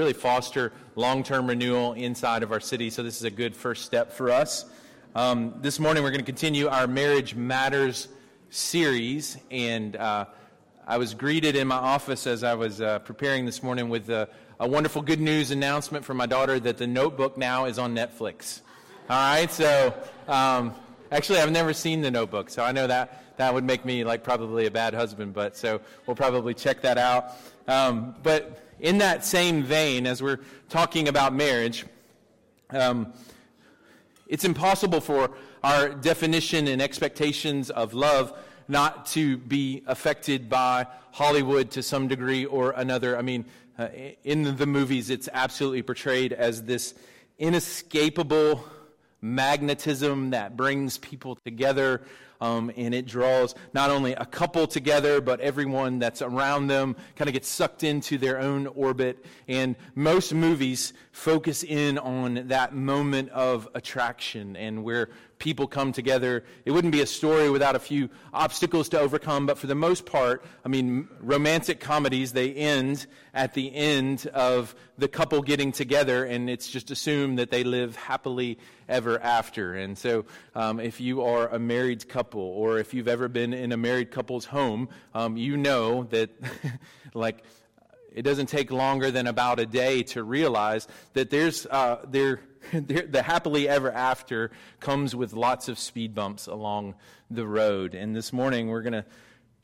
really foster long term renewal inside of our city. So, this is a good first step for us. Um, this morning, we're going to continue our Marriage Matters series. And uh, I was greeted in my office as I was uh, preparing this morning with a, a wonderful good news announcement from my daughter that the notebook now is on Netflix. All right, so um, actually, I've never seen the notebook, so I know that that would make me like probably a bad husband, but so we'll probably check that out. Um, but in that same vein, as we're talking about marriage, um, it's impossible for our definition and expectations of love not to be affected by Hollywood to some degree or another. I mean, uh, in the movies, it's absolutely portrayed as this inescapable magnetism that brings people together um, and it draws not only a couple together, but everyone that's around them kind of gets sucked into their own orbit. And most movies focus in on that moment of attraction and where people come together. It wouldn't be a story without a few obstacles to overcome, but for the most part, I mean, romantic comedies, they end at the end of the couple getting together, and it's just assumed that they live happily ever after. And so, um, if you are a married couple, or if you've ever been in a married couple's home, um, you know that, like, it doesn't take longer than about a day to realize that there's uh, there the happily ever after comes with lots of speed bumps along the road. And this morning we're going to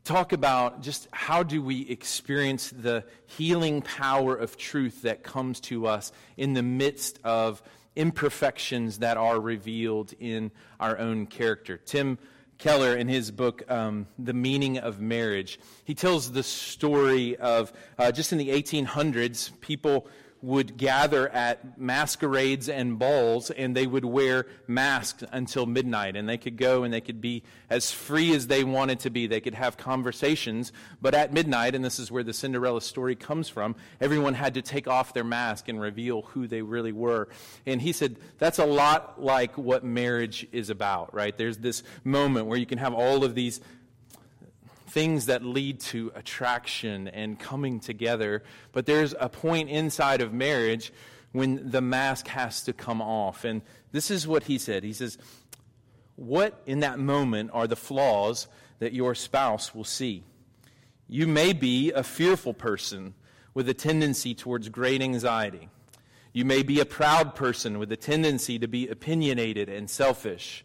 talk about just how do we experience the healing power of truth that comes to us in the midst of imperfections that are revealed in our own character. Tim Keller, in his book, um, The Meaning of Marriage, he tells the story of uh, just in the 1800s, people would gather at masquerades and balls and they would wear masks until midnight and they could go and they could be as free as they wanted to be. They could have conversations but at midnight and this is where the cinderella story comes from everyone had to take off their mask and reveal who they really were. And he said that's a lot like what marriage is about right? There's this moment where you can have all of these things that lead to attraction and coming together. But there's a point inside of marriage when the mask has to come off. And this is what he said. He says, What in that moment are the flaws that your spouse will see? You may be a fearful person with a tendency towards great anxiety. You may be a proud person with a tendency to be opinionated and selfish.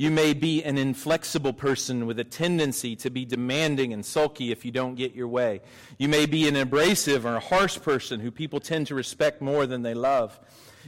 You may be an inflexible person with a tendency to be demanding and sulky if you don't get your way. You may be an abrasive or a harsh person who people tend to respect more than they love.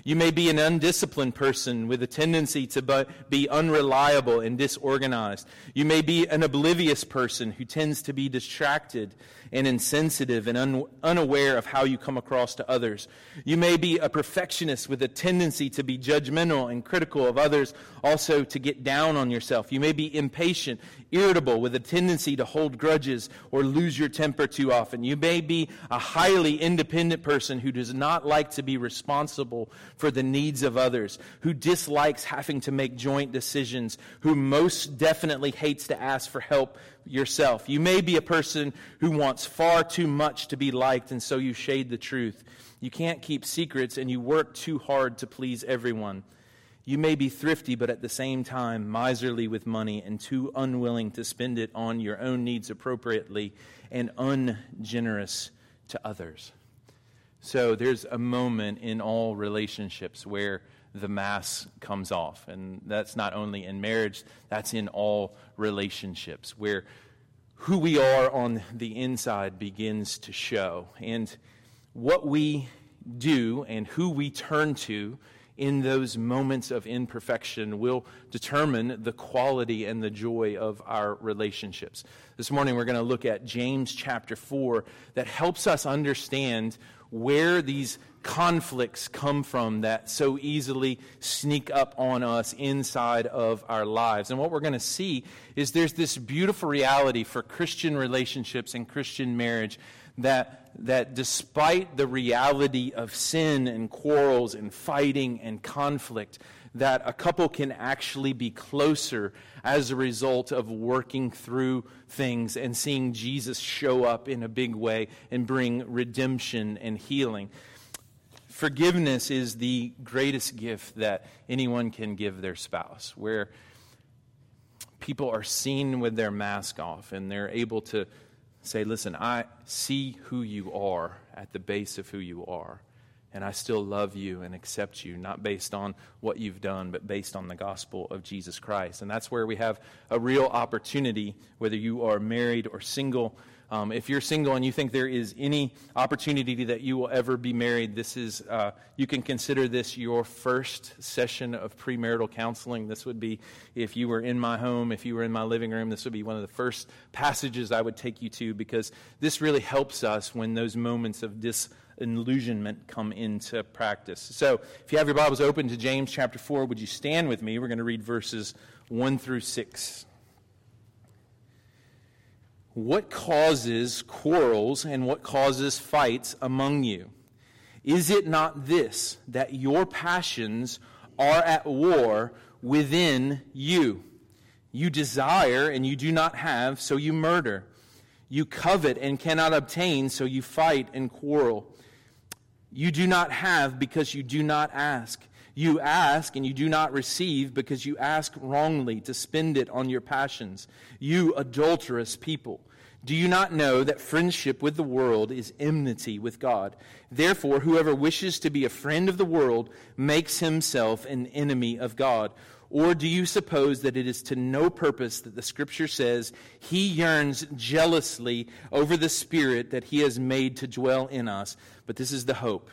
You may be an undisciplined person with a tendency to be unreliable and disorganized. You may be an oblivious person who tends to be distracted and insensitive and un- unaware of how you come across to others. You may be a perfectionist with a tendency to be judgmental and critical of others, also to get down on yourself. You may be impatient, irritable, with a tendency to hold grudges or lose your temper too often. You may be a highly independent person who does not like to be responsible for the needs of others, who dislikes having to make joint decisions, who most definitely hates to ask for help yourself. You may be a person who wants far too much to be liked, and so you shade the truth. You can't keep secrets, and you work too hard to please everyone. You may be thrifty, but at the same time miserly with money and too unwilling to spend it on your own needs appropriately and ungenerous to others. So there's a moment in all relationships where the mask comes off. And that's not only in marriage, that's in all relationships where who we are on the inside begins to show. And what we do and who we turn to in those moments of imperfection will determine the quality and the joy of our relationships. This morning we're going to look at James chapter 4 that helps us understand where these conflicts come from that so easily sneak up on us inside of our lives. And what we're going to see is there's this beautiful reality for Christian relationships and Christian marriage that, that despite the reality of sin and quarrels and fighting and conflict, that a couple can actually be closer as a result of working through things and seeing Jesus show up in a big way and bring redemption and healing. forgiveness is the greatest gift that anyone can give their spouse, where people are seen with their mask off and they're able to say, Listen, I see who you are at the base of who you are. And I still love you and accept you, not based on what you've done, but based on the gospel of Jesus Christ. And that's where we have a real opportunity, whether you are married or single. Um, if you're single and you think there is any opportunity that you will ever be married, this is uh, you can consider this your first session of premarital counseling. This would be if you were in my home, if you were in my living room. This would be one of the first passages I would take you to because this really helps us when those moments of dis illusionment come into practice. So, if you have your Bibles open to James chapter 4, would you stand with me? We're going to read verses 1 through 6. What causes quarrels and what causes fights among you? Is it not this, that your passions are at war within you? You desire and you do not have, so you murder. You covet and cannot obtain, so you fight and quarrel. You do not have because you do not ask. You ask and you do not receive because you ask wrongly to spend it on your passions. You adulterous people. Do you not know that friendship with the world is enmity with God? Therefore, whoever wishes to be a friend of the world makes himself an enemy of God. Or do you suppose that it is to no purpose that the Scripture says he yearns jealously over the Spirit that he has made to dwell in us? But this is the hope.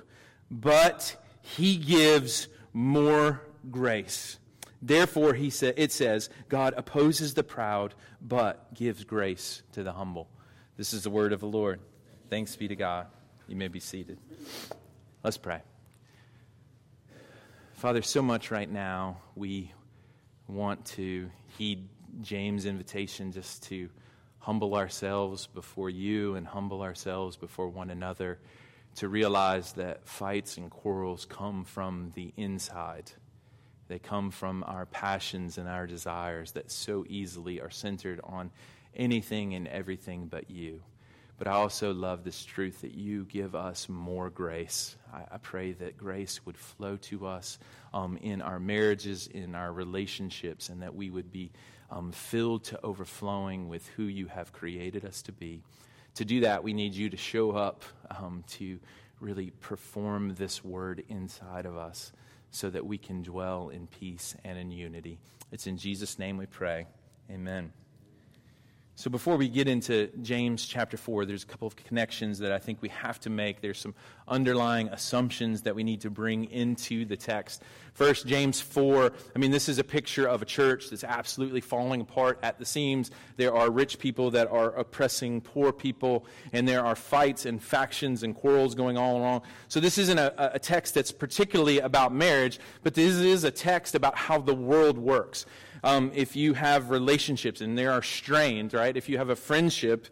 But he gives more grace. Therefore, he sa- it says, God opposes the proud, but gives grace to the humble. This is the word of the Lord. Thanks be to God. You may be seated. Let's pray. Father, so much right now we want to heed James' invitation just to humble ourselves before you and humble ourselves before one another, to realize that fights and quarrels come from the inside. They come from our passions and our desires that so easily are centered on anything and everything but you. But I also love this truth that you give us more grace. I, I pray that grace would flow to us um, in our marriages, in our relationships, and that we would be um, filled to overflowing with who you have created us to be. To do that, we need you to show up um, to really perform this word inside of us so that we can dwell in peace and in unity. It's in Jesus' name we pray. Amen. So before we get into James chapter 4, there's a couple of connections that I think we have to make. There's some underlying assumptions that we need to bring into the text. First, James 4, I mean, this is a picture of a church that's absolutely falling apart at the seams. There are rich people that are oppressing poor people, and there are fights and factions and quarrels going all along. So this isn't a, a text that's particularly about marriage, but this is a text about how the world works um, if you have relationships and they are strained, right? If you have a friendship,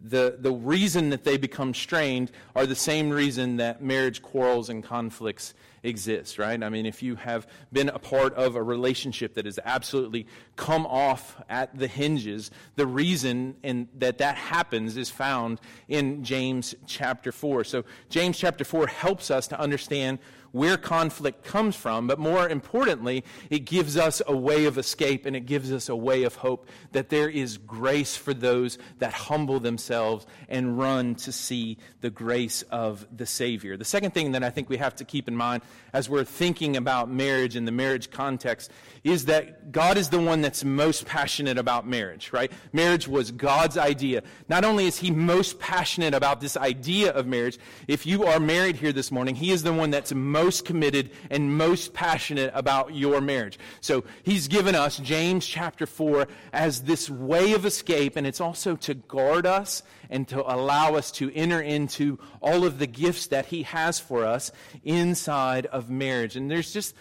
the, the reason that they become strained are the same reason that marriage quarrels and conflicts exist, right? I mean, if you have been a part of a relationship that has absolutely come off at the hinges, the reason in, that that happens is found in James chapter 4. So, James chapter 4 helps us to understand where conflict comes from, but more importantly, it gives us a way of escape and it gives us a way of hope that there is grace for those that humble themselves and run to see the grace of the Savior. The second thing that I think we have to keep in mind as we're thinking about marriage in the marriage context is that God is the one that's most passionate about marriage, right? Marriage was God's idea. Not only is He most passionate about this idea of marriage, if you are married here this morning, He is the one that's most committed and most passionate about your marriage. So He's given us James chapter 4 as this way of escape, and it's also to guard us and to allow us to enter into all of the gifts that He has for us inside of marriage. And there's just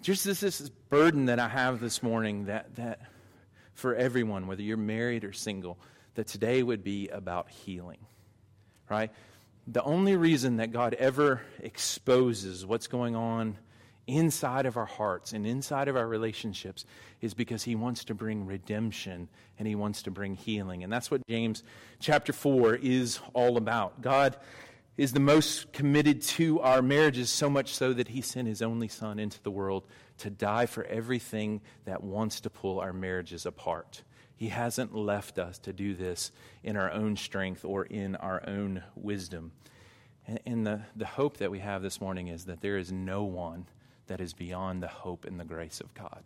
just this, this burden that I have this morning that, that for everyone, whether you're married or single, that today would be about healing, right? The only reason that God ever exposes what's going on inside of our hearts and inside of our relationships is because he wants to bring redemption and he wants to bring healing. And that's what James chapter 4 is all about. God is the most committed to our marriages, so much so that he sent his only son into the world to die for everything that wants to pull our marriages apart. He hasn't left us to do this in our own strength or in our own wisdom. And the, the hope that we have this morning is that there is no one that is beyond the hope and the grace of God.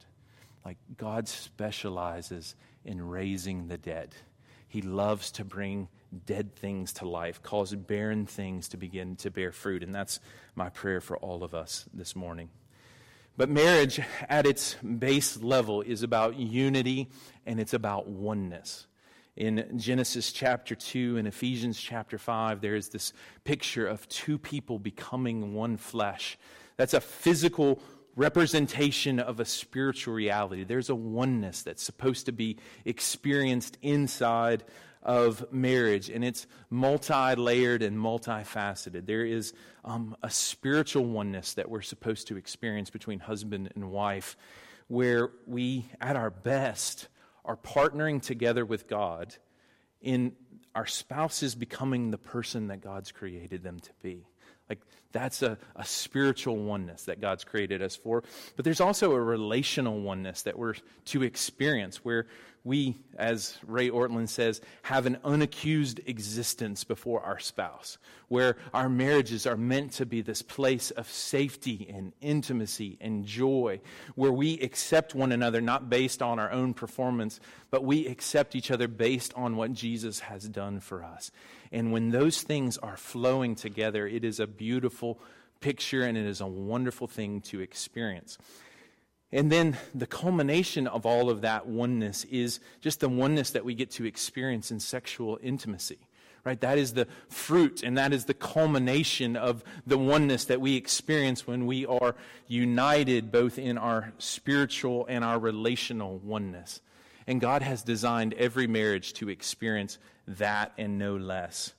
Like God specializes in raising the dead. He loves to bring dead things to life, cause barren things to begin to bear fruit. And that's my prayer for all of us this morning. But marriage, at its base level, is about unity and it's about oneness. In Genesis chapter 2 and Ephesians chapter 5, there is this picture of two people becoming one flesh. That's a physical representation of a spiritual reality. There's a oneness that's supposed to be experienced inside of marriage, and it's multi layered and multifaceted. There is um, a spiritual oneness that we're supposed to experience between husband and wife, where we, at our best, are partnering together with God in our spouses becoming the person that God's created them to be. Like, that's a, a spiritual oneness that God's created us for. But there's also a relational oneness that we're to experience where we, as Ray Ortlund says, have an unaccused existence before our spouse, where our marriages are meant to be this place of safety and intimacy and joy, where we accept one another not based on our own performance, but we accept each other based on what Jesus has done for us. And when those things are flowing together, it is a beautiful picture and it is a wonderful thing to experience. And then the culmination of all of that oneness is just the oneness that we get to experience in sexual intimacy. Right? That is the fruit and that is the culmination of the oneness that we experience when we are united both in our spiritual and our relational oneness. And God has designed every marriage to experience that and no less.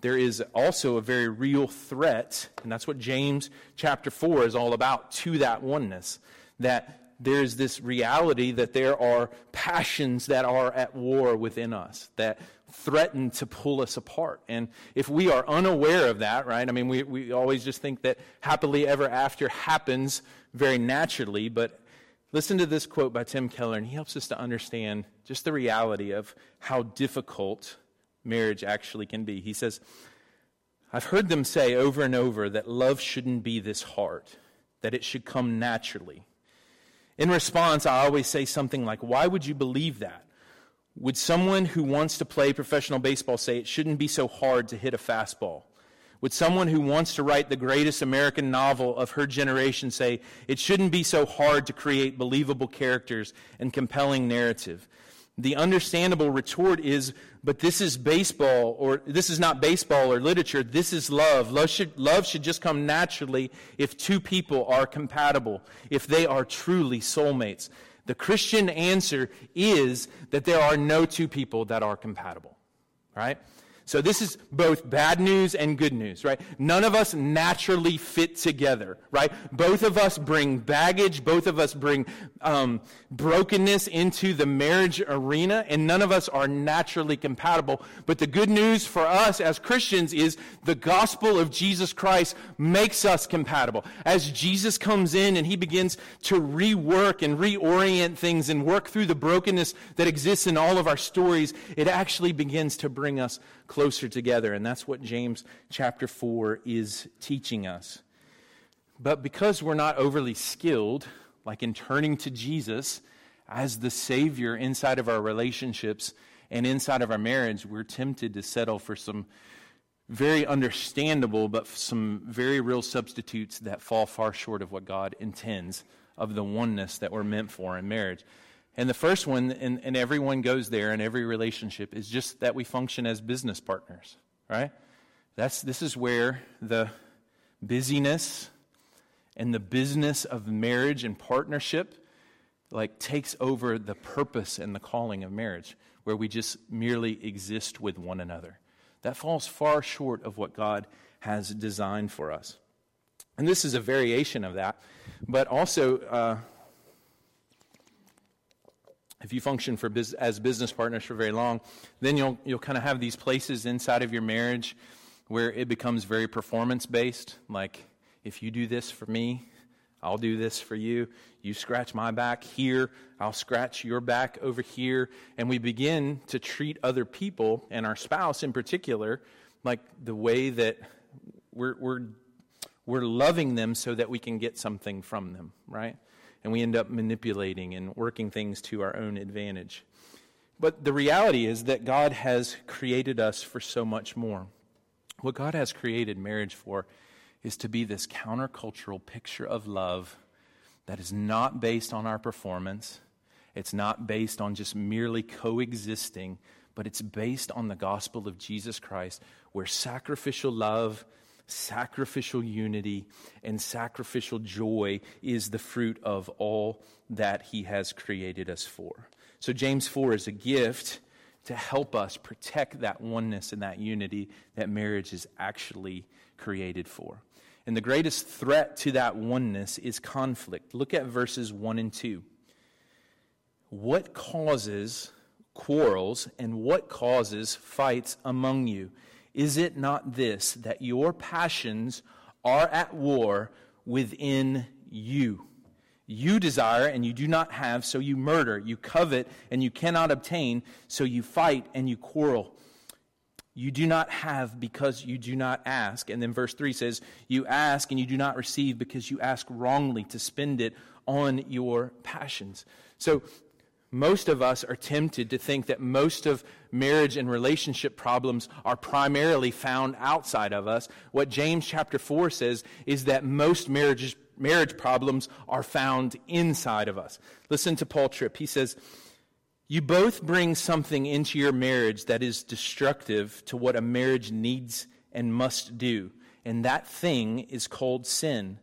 There is also a very real threat, and that's what James chapter 4 is all about, to that oneness. That there's this reality that there are passions that are at war within us that threaten to pull us apart. And if we are unaware of that, right, I mean, we, we always just think that happily ever after happens very naturally, but listen to this quote by Tim Keller, and he helps us to understand just the reality of how difficult marriage actually can be. He says, I've heard them say over and over that love shouldn't be this hard, that it should come naturally. In response, I always say something like, Why would you believe that? Would someone who wants to play professional baseball say it shouldn't be so hard to hit a fastball? Would someone who wants to write the greatest American novel of her generation say it shouldn't be so hard to create believable characters and compelling narrative? The understandable retort is, but this is baseball, or this is not baseball or literature. This is love. Love should, love should just come naturally if two people are compatible, if they are truly soulmates. The Christian answer is that there are no two people that are compatible, right? So this is both bad news and good news, right? None of us naturally fit together, right? Both of us bring baggage. Both of us bring um, brokenness into the marriage arena, and none of us are naturally compatible. But the good news for us as Christians is the gospel of Jesus Christ makes us compatible. As Jesus comes in and he begins to rework and reorient things and work through the brokenness that exists in all of our stories, it actually begins to bring us closer together. And that's what James chapter 4 is teaching us. But because we're not overly skilled, like in turning to Jesus as the Savior inside of our relationships and inside of our marriage, we're tempted to settle for some very understandable, but some very real substitutes that fall far short of what God intends of the oneness that we're meant for in marriage. And the first one, and, and everyone goes there in every relationship, is just that we function as business partners, right? That's, this is where the busyness and the business of marriage and partnership like takes over the purpose and the calling of marriage where we just merely exist with one another that falls far short of what god has designed for us and this is a variation of that but also uh, if you function for as business partners for very long, then you'll, you'll kind of have these places inside of your marriage where it becomes very performance based. Like, if you do this for me, I'll do this for you. You scratch my back here, I'll scratch your back over here. And we begin to treat other people, and our spouse in particular, like the way that we're, we're, we're loving them so that we can get something from them, right? And we end up manipulating and working things to our own advantage. But the reality is that God has created us for so much more. What God has created marriage for is to be this countercultural picture of love that is not based on our performance. It's not based on just merely coexisting, but it's based on the gospel of Jesus Christ, where sacrificial love, sacrificial unity, and sacrificial joy is the fruit of all that He has created us for. So, James 4 is a gift to help us protect that oneness and that unity that marriage is actually created for. And the greatest threat to that oneness is conflict. Look at verses 1 and 2. What causes quarrels and what causes fights among you? Is it not this, that your passions are at war within you? You desire and you do not have, so you murder. You covet and you cannot obtain, so you fight and you quarrel. You do not have because you do not ask. And then verse 3 says, You ask and you do not receive because you ask wrongly to spend it on your passions. So most of us are tempted to think that most of marriage and relationship problems are primarily found outside of us. What James chapter 4 says is that most marriages marriage problems are found inside of us. Listen to Paul Tripp. He says, You both bring something into your marriage that is destructive to what a marriage needs and must do, and that thing is called sin.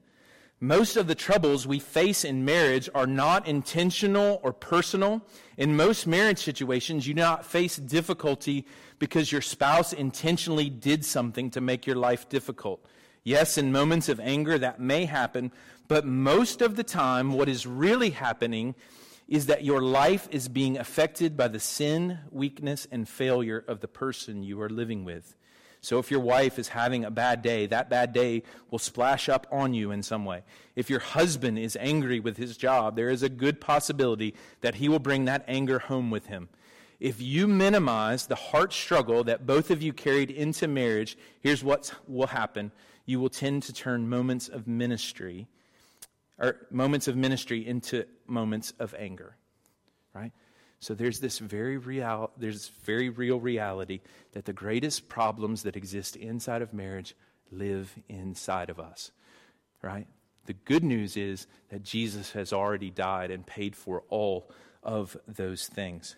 Most of the troubles we face in marriage are not intentional or personal. In most marriage situations, you do not face difficulty because your spouse intentionally did something to make your life difficult. Yes, in moments of anger that may happen, but most of the time, what is really happening is that your life is being affected by the sin, weakness, and failure of the person you are living with. So if your wife is having a bad day, that bad day will splash up on you in some way. If your husband is angry with his job, there is a good possibility that he will bring that anger home with him. If you minimize the heart struggle that both of you carried into marriage, here's what will happen you will tend to turn moments of ministry or moments of ministry into moments of anger right so there's this very real there's very real reality that the greatest problems that exist inside of marriage live inside of us right? The good news is that jesus has already died and paid for all of those things.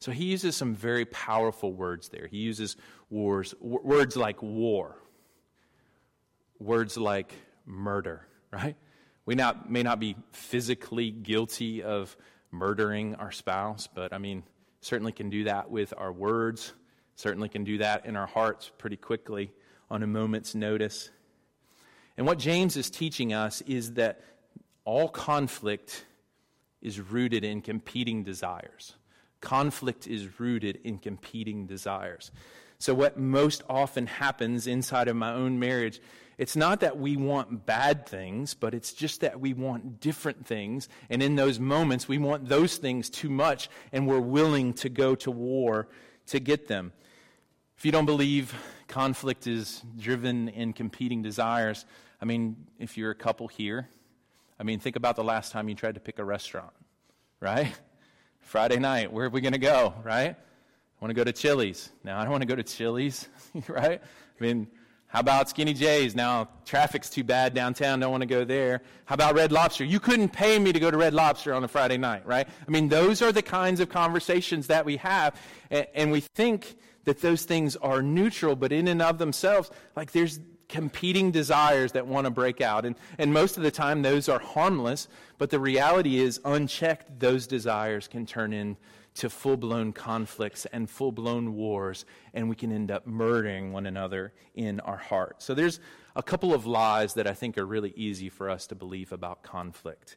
So he uses some very powerful words there. He uses wars w- words like war words like murder, right? We not, may not be physically guilty of murdering our spouse, but I mean, certainly can do that with our words, certainly can do that in our hearts pretty quickly on a moment's notice. And what James is teaching us is that all conflict is rooted in competing desires. Conflict is rooted in competing desires. So, what most often happens inside of my own marriage it's not that we want bad things, but it's just that we want different things. And in those moments, we want those things too much, and we're willing to go to war to get them. If you don't believe conflict is driven in competing desires, I mean, if you're a couple here, I mean, think about the last time you tried to pick a restaurant, right? Friday night, where are we going to go, right? I want to go to Chili's. Now, I don't want to go to Chili's, right? I mean, how about Skinny J's? Now, traffic's too bad downtown, don't want to go there. How about Red Lobster? You couldn't pay me to go to Red Lobster on a Friday night, right? I mean, those are the kinds of conversations that we have. And we think that those things are neutral, but in and of themselves, like there's competing desires that want to break out. And, and most of the time, those are harmless, but the reality is, unchecked, those desires can turn in to full blown conflicts and full blown wars, and we can end up murdering one another in our heart. So, there's a couple of lies that I think are really easy for us to believe about conflict.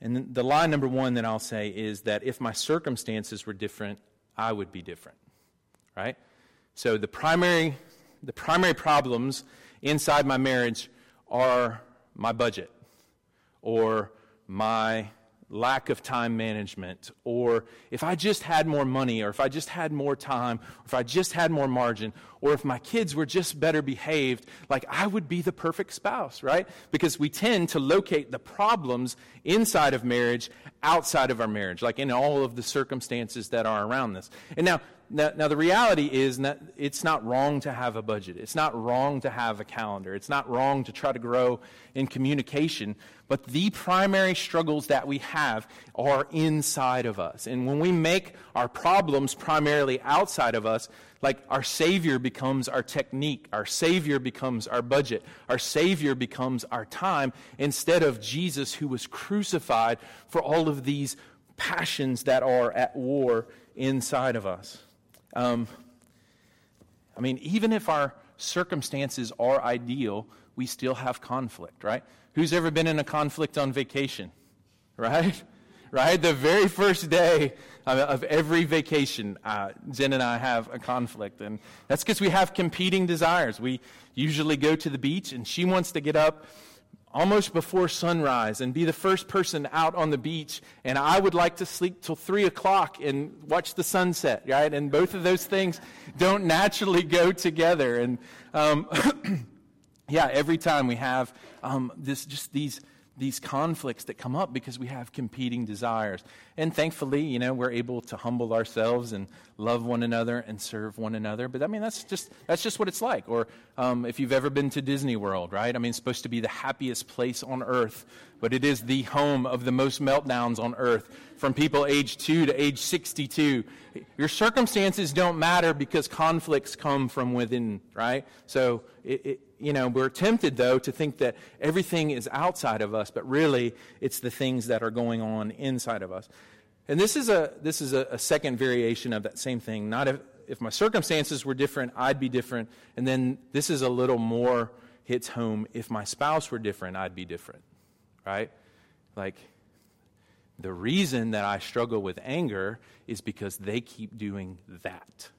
And the lie number one that I'll say is that if my circumstances were different, I would be different. Right? So, the primary the primary problems inside my marriage are my budget or my lack of time management, or if I just had more money, or if I just had more time, or if I just had more margin, or if my kids were just better behaved, like I would be the perfect spouse, right? Because we tend to locate the problems inside of marriage outside of our marriage, like in all of the circumstances that are around this. And now, now, now, the reality is that it's not wrong to have a budget. It's not wrong to have a calendar. It's not wrong to try to grow in communication. But the primary struggles that we have are inside of us. And when we make our problems primarily outside of us, like our Savior becomes our technique, our Savior becomes our budget, our Savior becomes our time, instead of Jesus who was crucified for all of these passions that are at war inside of us. Um, I mean, even if our circumstances are ideal, we still have conflict, right? Who's ever been in a conflict on vacation, right? Right? The very first day of every vacation, uh, Jen and I have a conflict. And that's because we have competing desires. We usually go to the beach, and she wants to get up almost before sunrise and be the first person out on the beach. And I would like to sleep till three o'clock and watch the sunset, right? And both of those things don't naturally go together. And um, yeah, every time we have um, this, just these these conflicts that come up because we have competing desires. And thankfully, you know, we're able to humble ourselves and love one another and serve one another. But I mean, that's just that's just what it's like. Or um, if you've ever been to Disney World, right? I mean, it's supposed to be the happiest place on earth, but it is the home of the most meltdowns on earth from people age two to age 62. Your circumstances don't matter because conflicts come from within, right? So it, it you know, we're tempted, though, to think that everything is outside of us, but really it's the things that are going on inside of us. And this is a, this is a, a second variation of that same thing. Not if, if my circumstances were different, I'd be different. And then this is a little more hits home. If my spouse were different, I'd be different. Right? Like, the reason that I struggle with anger is because they keep doing that.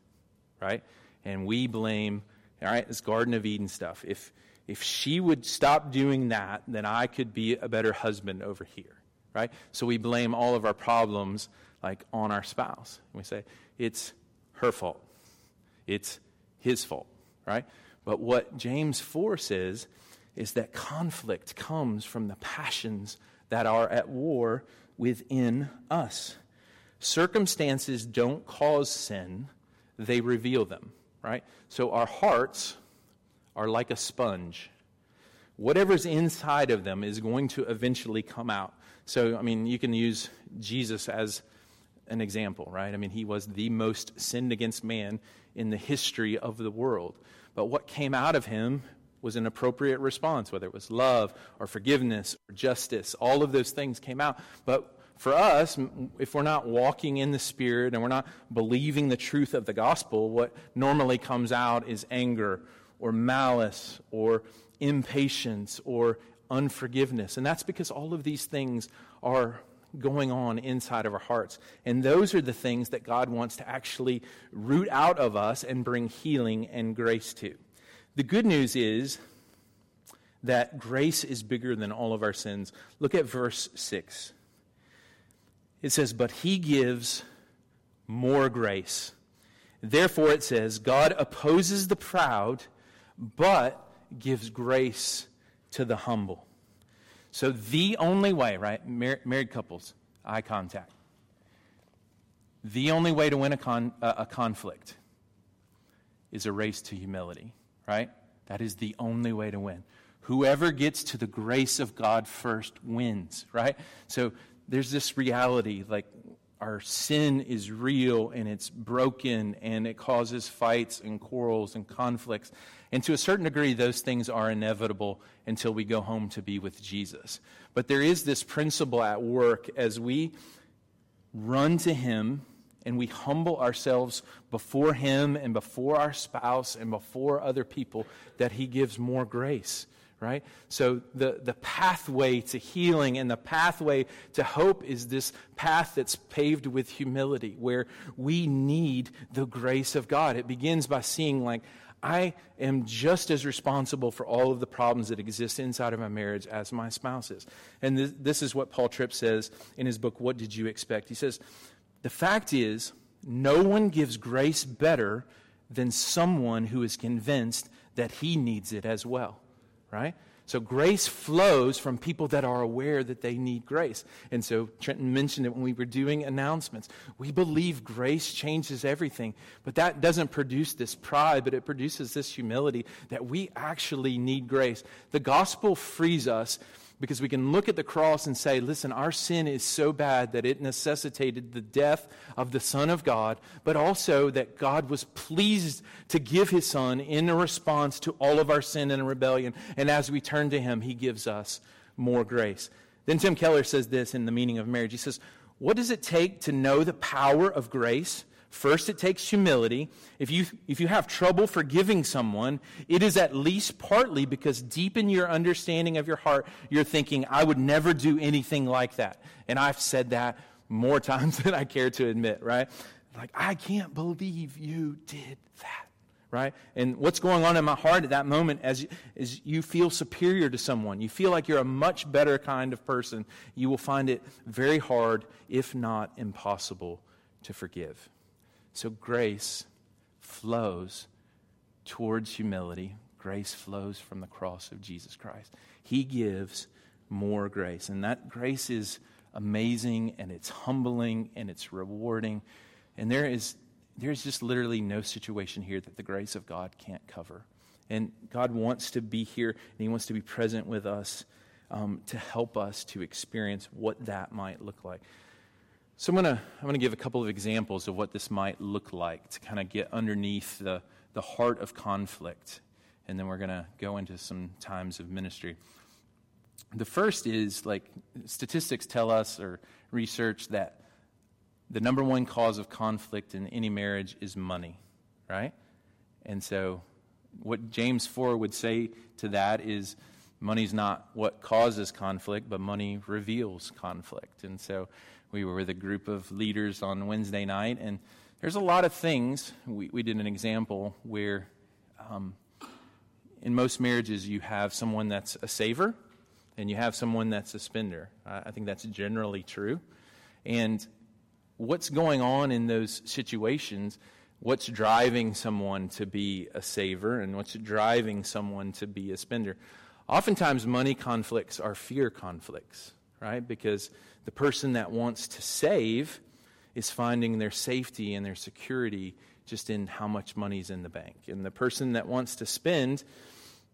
Right? And we blame all right, this Garden of Eden stuff. If, if she would stop doing that, then I could be a better husband over here, right? So we blame all of our problems like on our spouse. We say, it's her fault. It's his fault, right? But what James 4 says is that conflict comes from the passions that are at war within us. Circumstances don't cause sin, they reveal them right? So our hearts are like a sponge. Whatever's inside of them is going to eventually come out. So, I mean, you can use Jesus as an example, right? I mean, he was the most sinned against man in the history of the world. But what came out of him was an appropriate response, whether it was love or forgiveness or justice. All of those things came out. But for us, if we're not walking in the Spirit and we're not believing the truth of the gospel, what normally comes out is anger or malice or impatience or unforgiveness. And that's because all of these things are going on inside of our hearts. And those are the things that God wants to actually root out of us and bring healing and grace to. The good news is that grace is bigger than all of our sins. Look at verse 6 it says, But he gives more grace. Therefore, it says, God opposes the proud, but gives grace to the humble. So, the only way, right? Mar- married couples, eye contact. The only way to win a, con- a conflict is a race to humility, right? That is the only way to win. Whoever gets to the grace of God first wins, right? So there's this reality like our sin is real and it's broken and it causes fights and quarrels and conflicts. And to a certain degree, those things are inevitable until we go home to be with Jesus. But there is this principle at work as we run to Him and we humble ourselves before Him and before our spouse and before other people that He gives more grace right? So the, the pathway to healing and the pathway to hope is this path that's paved with humility, where we need the grace of God. It begins by seeing, like, I am just as responsible for all of the problems that exist inside of my marriage as my spouse is. And this, this is what Paul Tripp says in his book, What Did You Expect? He says, The fact is, no one gives grace better than someone who is convinced that he needs it as well, right? So grace flows from people that are aware that they need grace. And so Trenton mentioned it when we were doing announcements. We believe grace changes everything, but that doesn't produce this pride, but it produces this humility that we actually need grace. The gospel frees us because we can look at the cross and say, listen, our sin is so bad that it necessitated the death of the Son of God, but also that God was pleased to give his Son in response to all of our sin and rebellion. And as we turn to him, he gives us more grace. Then Tim Keller says this in The Meaning of Marriage. He says, What does it take to know the power of grace? First, it takes humility. If you, if you have trouble forgiving someone, it is at least partly because deep in your understanding of your heart, you're thinking, I would never do anything like that. And I've said that more times than I care to admit, right? Like, I can't believe you did that, right? And what's going on in my heart at that moment as, as you feel superior to someone, you feel like you're a much better kind of person, you will find it very hard, if not impossible, to forgive. So grace flows towards humility. Grace flows from the cross of Jesus Christ. He gives more grace. And that grace is amazing and it's humbling and it's rewarding. And there is there's just literally no situation here that the grace of God can't cover. And God wants to be here and He wants to be present with us um, to help us to experience what that might look like. So I'm to I'm to give a couple of examples of what this might look like to kind of get underneath the, the heart of conflict. And then we're going to go into some times of ministry. The first is like statistics tell us, or research, that the number one cause of conflict in any marriage is money, right? And so, what James 4 would say to that is money's not what causes conflict, but money reveals conflict. And so, we were with a group of leaders on Wednesday night, and there's a lot of things. We, we did an example where um, in most marriages you have someone that's a saver and you have someone that's a spender. I, I think that's generally true. And what's going on in those situations? What's driving someone to be a saver and what's driving someone to be a spender? Oftentimes, money conflicts are fear conflicts, right? Because the person that wants to save is finding their safety and their security just in how much money's in the bank. And the person that wants to spend,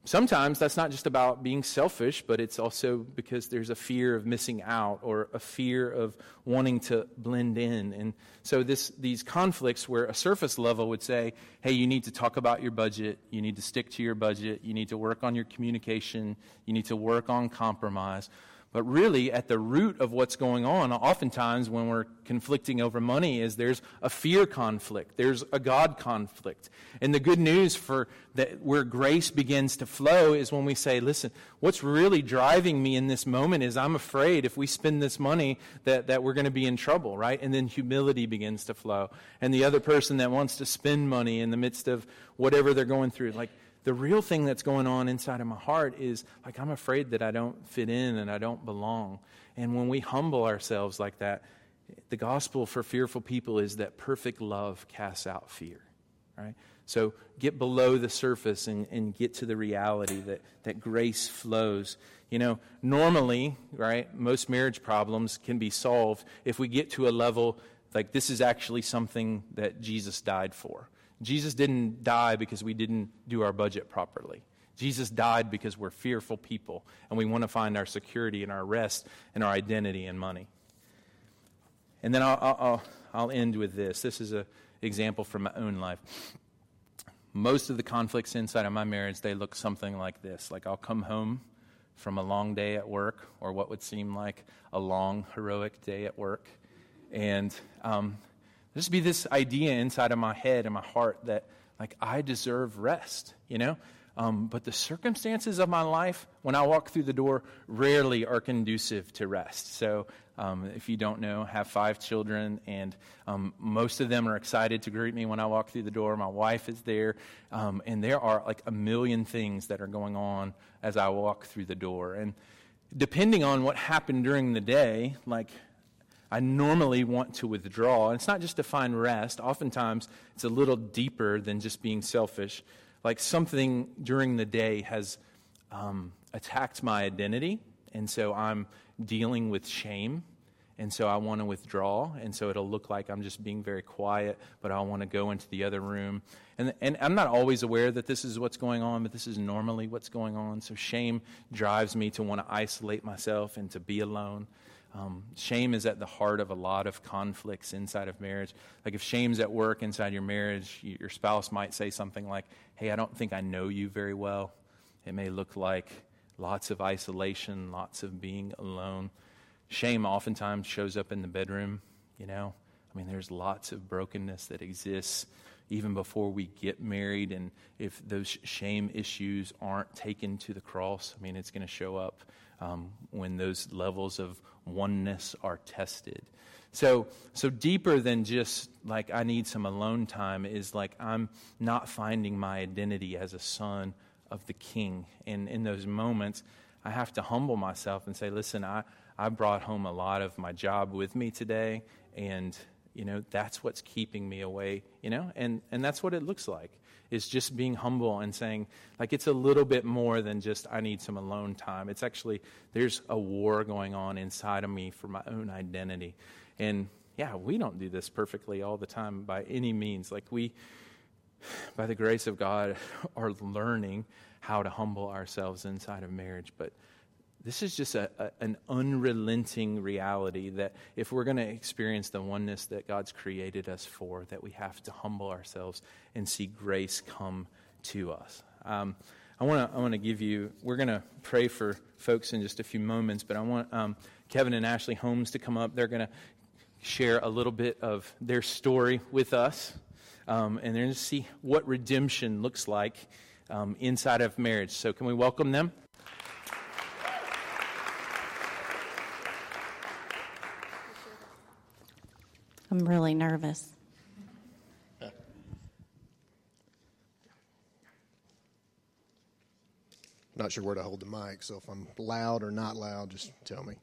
sometimes that's not just about being selfish, but it's also because there's a fear of missing out or a fear of wanting to blend in. And so this, these conflicts where a surface level would say, hey, you need to talk about your budget, you need to stick to your budget, you need to work on your communication, you need to work on compromise. But really, at the root of what's going on, oftentimes when we're conflicting over money, is there's a fear conflict, there's a God conflict. And the good news for that where grace begins to flow is when we say, listen, what's really driving me in this moment is I'm afraid if we spend this money that, that we're going to be in trouble, right? And then humility begins to flow. And the other person that wants to spend money in the midst of whatever they're going through, like, the real thing that's going on inside of my heart is like I'm afraid that I don't fit in and I don't belong. And when we humble ourselves like that, the gospel for fearful people is that perfect love casts out fear, right? So get below the surface and, and get to the reality that, that grace flows. You know, normally, right, most marriage problems can be solved if we get to a level like this is actually something that Jesus died for. Jesus didn't die because we didn't do our budget properly. Jesus died because we're fearful people and we want to find our security and our rest and our identity in money. And then I'll, I'll, I'll end with this. This is an example from my own life. Most of the conflicts inside of my marriage, they look something like this. Like I'll come home from a long day at work, or what would seem like a long, heroic day at work. And um, just be this idea inside of my head and my heart that, like, I deserve rest, you know? Um, but the circumstances of my life, when I walk through the door, rarely are conducive to rest. So, um, if you don't know, have five children, and um, most of them are excited to greet me when I walk through the door. My wife is there, um, and there are like a million things that are going on as I walk through the door. And depending on what happened during the day, like I normally want to withdraw. And it's not just to find rest, oftentimes it's a little deeper than just being selfish. Like something during the day has um, attacked my identity, and so I'm dealing with shame. And so I want to withdraw, and so it'll look like I'm just being very quiet, but I want to go into the other room. And, and I'm not always aware that this is what's going on, but this is normally what's going on. So shame drives me to want to isolate myself and to be alone. Um, shame is at the heart of a lot of conflicts inside of marriage. Like if shame's at work inside your marriage, your spouse might say something like, Hey, I don't think I know you very well. It may look like lots of isolation, lots of being alone. Shame oftentimes shows up in the bedroom, you know. I mean, there's lots of brokenness that exists even before we get married. And if those shame issues aren't taken to the cross, I mean, it's going to show up um, when those levels of oneness are tested. So, so deeper than just like I need some alone time is like I'm not finding my identity as a son of the king. And in those moments, I have to humble myself and say, listen, I, I brought home a lot of my job with me today, and you know that's what's keeping me away you know and and that's what it looks like is just being humble and saying, like, it's a little bit more than just, I need some alone time. It's actually, there's a war going on inside of me for my own identity. And yeah, we don't do this perfectly all the time by any means. Like, we, by the grace of God, are learning how to humble ourselves inside of marriage. But this is just a, a, an unrelenting reality that if we're going to experience the oneness that God's created us for, that we have to humble ourselves and see grace come to us. Um, I want to I give you. We're going to pray for folks in just a few moments, but I want um, Kevin and Ashley Holmes to come up. They're going to share a little bit of their story with us, um, and they're going to see what redemption looks like um, inside of marriage. So, can we welcome them? I'm really nervous. Not sure where to hold the mic, so if I'm loud or not loud, just tell me.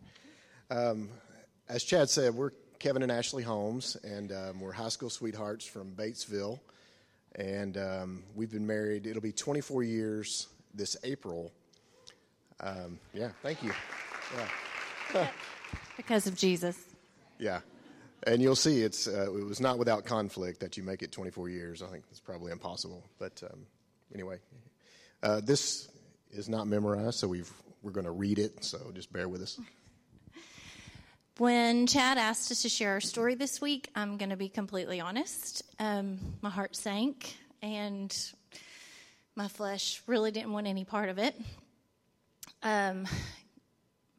Um, as Chad said, we're Kevin and Ashley Holmes, and um, we're high school sweethearts from Batesville. And um, we've been married, it'll be 24 years this April. Um, yeah, thank you. Yeah. because of Jesus. Yeah. And you'll see it's, uh, it was not without conflict that you make it 24 years. I think it's probably impossible. But um, anyway, uh, this is not memorized, so we've, we're going to read it, so just bear with us. When Chad asked us to share our story this week, I'm going to be completely honest. Um, my heart sank, and my flesh really didn't want any part of it. Um,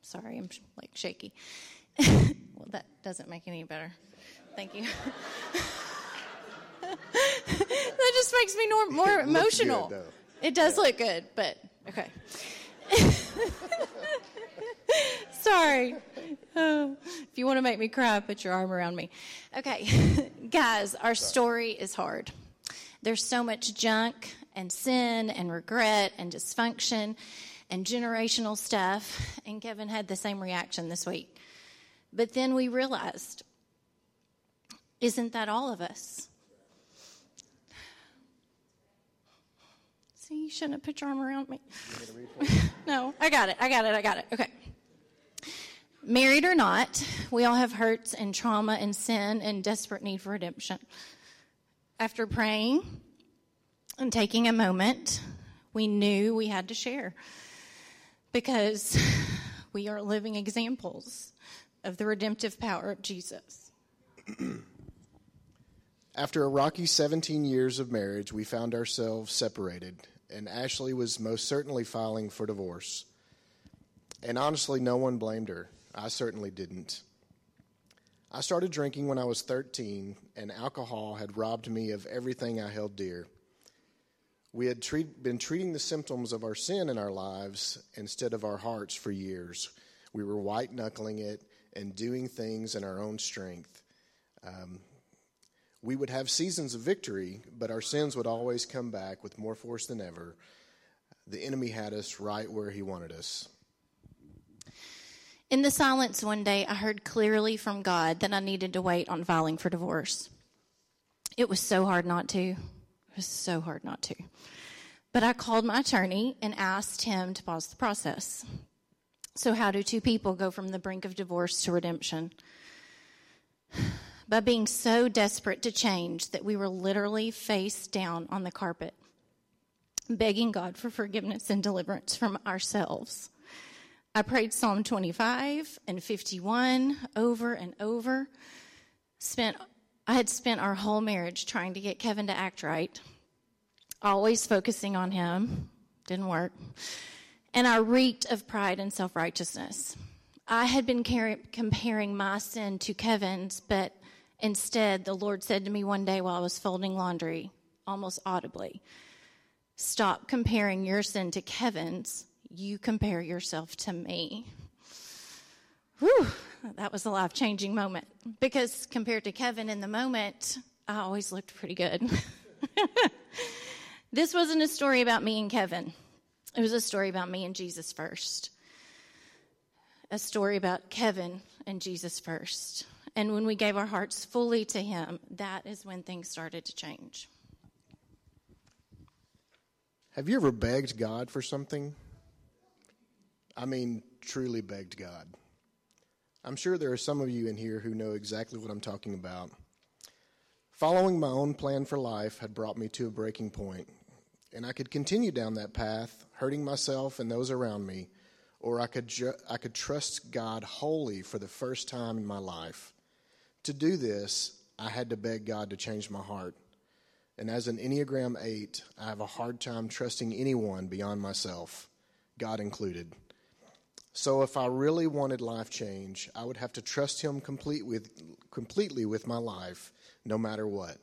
sorry, I'm like shaky. well, that doesn't make any better. Thank you. that just makes me more, more emotional. Good, it does yeah. look good, but okay. Sorry. Oh, if you want to make me cry, put your arm around me. Okay, guys, our story is hard. There's so much junk and sin and regret and dysfunction and generational stuff. And Kevin had the same reaction this week. But then we realized, isn't that all of us? See, you shouldn't have put your arm around me. no, I got it. I got it. I got it. Okay. Married or not, we all have hurts and trauma and sin and desperate need for redemption. After praying and taking a moment, we knew we had to share because we are living examples of the redemptive power of Jesus. After a rocky 17 years of marriage, we found ourselves separated, and Ashley was most certainly filing for divorce. And honestly, no one blamed her. I certainly didn't. I started drinking when I was 13, and alcohol had robbed me of everything I held dear. We had treat, been treating the symptoms of our sin in our lives instead of our hearts for years. We were white knuckling it and doing things in our own strength. Um, we would have seasons of victory, but our sins would always come back with more force than ever. The enemy had us right where he wanted us. In the silence one day, I heard clearly from God that I needed to wait on filing for divorce. It was so hard not to. It was so hard not to. But I called my attorney and asked him to pause the process. So, how do two people go from the brink of divorce to redemption? by being so desperate to change that we were literally face down on the carpet, begging God for forgiveness and deliverance from ourselves. I prayed Psalm 25 and 51 over and over. Spent, I had spent our whole marriage trying to get Kevin to act right, always focusing on him. Didn't work. And I reeked of pride and self righteousness. I had been comparing my sin to Kevin's, but Instead, the Lord said to me one day while I was folding laundry, almost audibly, Stop comparing your sin to Kevin's. You compare yourself to me. Whew, that was a life changing moment because compared to Kevin in the moment, I always looked pretty good. this wasn't a story about me and Kevin, it was a story about me and Jesus first. A story about Kevin and Jesus first. And when we gave our hearts fully to Him, that is when things started to change. Have you ever begged God for something? I mean, truly begged God. I'm sure there are some of you in here who know exactly what I'm talking about. Following my own plan for life had brought me to a breaking point, and I could continue down that path, hurting myself and those around me, or I could, ju- I could trust God wholly for the first time in my life. To do this, I had to beg God to change my heart. And as an Enneagram 8, I have a hard time trusting anyone beyond myself, God included. So if I really wanted life change, I would have to trust Him complete with, completely with my life, no matter what.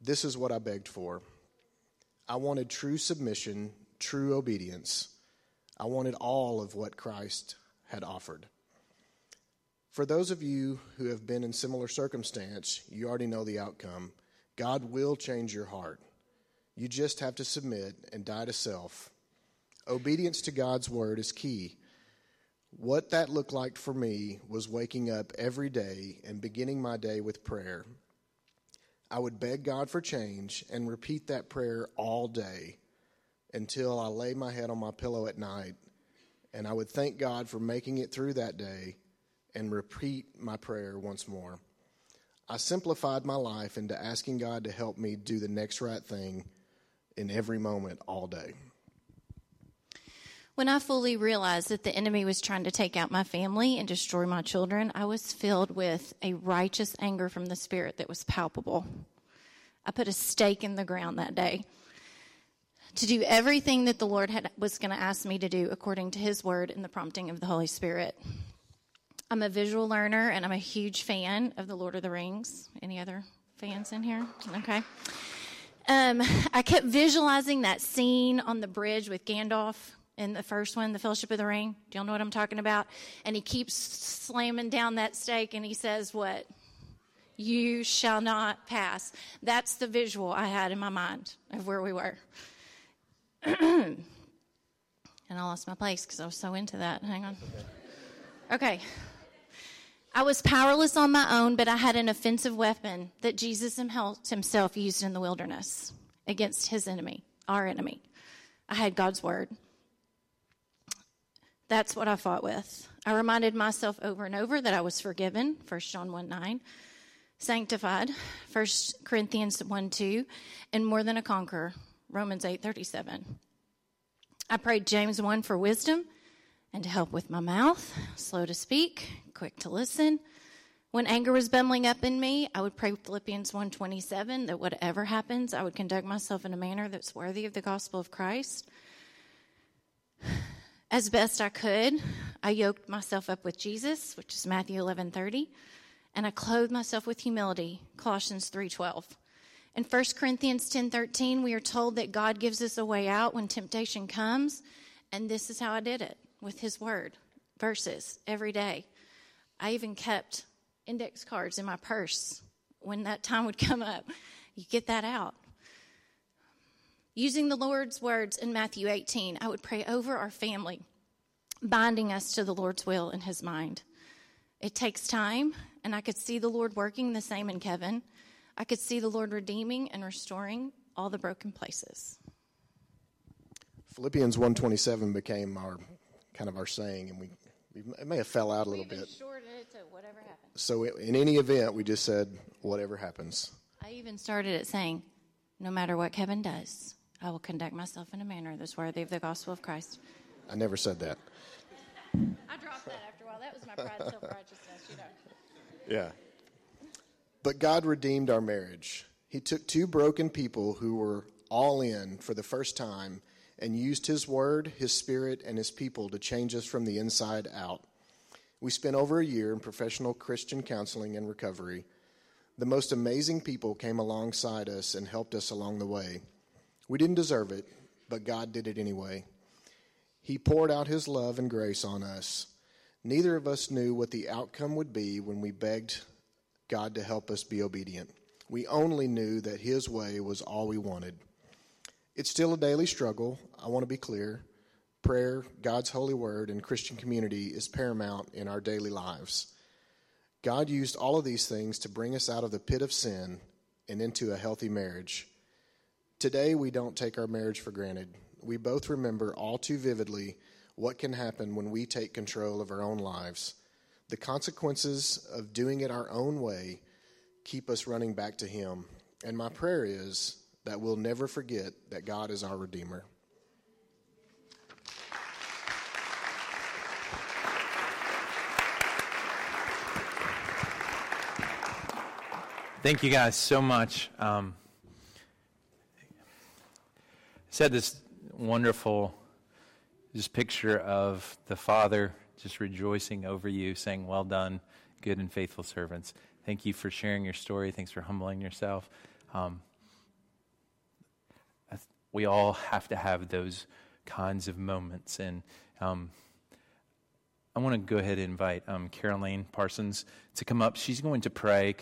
This is what I begged for. I wanted true submission, true obedience. I wanted all of what Christ had offered. For those of you who have been in similar circumstance, you already know the outcome. God will change your heart. You just have to submit and die to self. Obedience to God's word is key. What that looked like for me was waking up every day and beginning my day with prayer. I would beg God for change and repeat that prayer all day until I lay my head on my pillow at night. And I would thank God for making it through that day and repeat my prayer once more. I simplified my life into asking God to help me do the next right thing in every moment all day. When I fully realized that the enemy was trying to take out my family and destroy my children, I was filled with a righteous anger from the Spirit that was palpable. I put a stake in the ground that day to do everything that the Lord had, was going to ask me to do according to His word and the prompting of the Holy Spirit. I'm a visual learner and I'm a huge fan of The Lord of the Rings. Any other fans in here? Okay. Um, I kept visualizing that scene on the bridge with Gandalf in the first one, The Fellowship of the Ring. Do y'all know what I'm talking about? And he keeps slamming down that stake and he says, What? You shall not pass. That's the visual I had in my mind of where we were. and I lost my place because I was so into that. Hang on. Okay. I was powerless on my own, but I had an offensive weapon that Jesus himself used in the wilderness against his enemy, our enemy. I had God's word. That's what I fought with. I reminded myself over and over that I was forgiven, 1 John 1 9, sanctified, 1 Corinthians 1 2, and more than a conqueror, Romans eight thirty seven. I prayed James 1 for wisdom and to help with my mouth, slow to speak, quick to listen. When anger was bubbling up in me, I would pray Philippians 1:27 that whatever happens, I would conduct myself in a manner that's worthy of the gospel of Christ. As best I could, I yoked myself up with Jesus, which is Matthew 11:30, and I clothed myself with humility, Colossians 3:12. In 1 Corinthians 10:13, we are told that God gives us a way out when temptation comes, and this is how I did it with his word, verses every day. I even kept index cards in my purse when that time would come up. You get that out. Using the Lord's words in Matthew 18, I would pray over our family, binding us to the Lord's will in his mind. It takes time, and I could see the Lord working the same in Kevin. I could see the Lord redeeming and restoring all the broken places. Philippians 127 became our kind of our saying, and we, we it may have fell out a little bit. shorted it to whatever happens. So in any event, we just said whatever happens. I even started it saying, no matter what Kevin does, I will conduct myself in a manner that's worthy of the gospel of Christ. I never said that. I dropped that after a while. That was my pride, self righteousness, you know. Yeah. But God redeemed our marriage. He took two broken people who were all in for the first time and used His Word, His Spirit, and His people to change us from the inside out. We spent over a year in professional Christian counseling and recovery. The most amazing people came alongside us and helped us along the way. We didn't deserve it, but God did it anyway. He poured out His love and grace on us. Neither of us knew what the outcome would be when we begged God to help us be obedient. We only knew that His way was all we wanted. It's still a daily struggle. I want to be clear. Prayer, God's holy word, and Christian community is paramount in our daily lives. God used all of these things to bring us out of the pit of sin and into a healthy marriage. Today, we don't take our marriage for granted. We both remember all too vividly what can happen when we take control of our own lives. The consequences of doing it our own way keep us running back to Him. And my prayer is that we'll never forget that God is our Redeemer. Thank you guys so much. Um, said this wonderful just picture of the Father just rejoicing over you, saying, Well done, good and faithful servants. Thank you for sharing your story. Thanks for humbling yourself. Um, we all have to have those kinds of moments. And um, I want to go ahead and invite um, Caroline Parsons to come up. She's going to pray.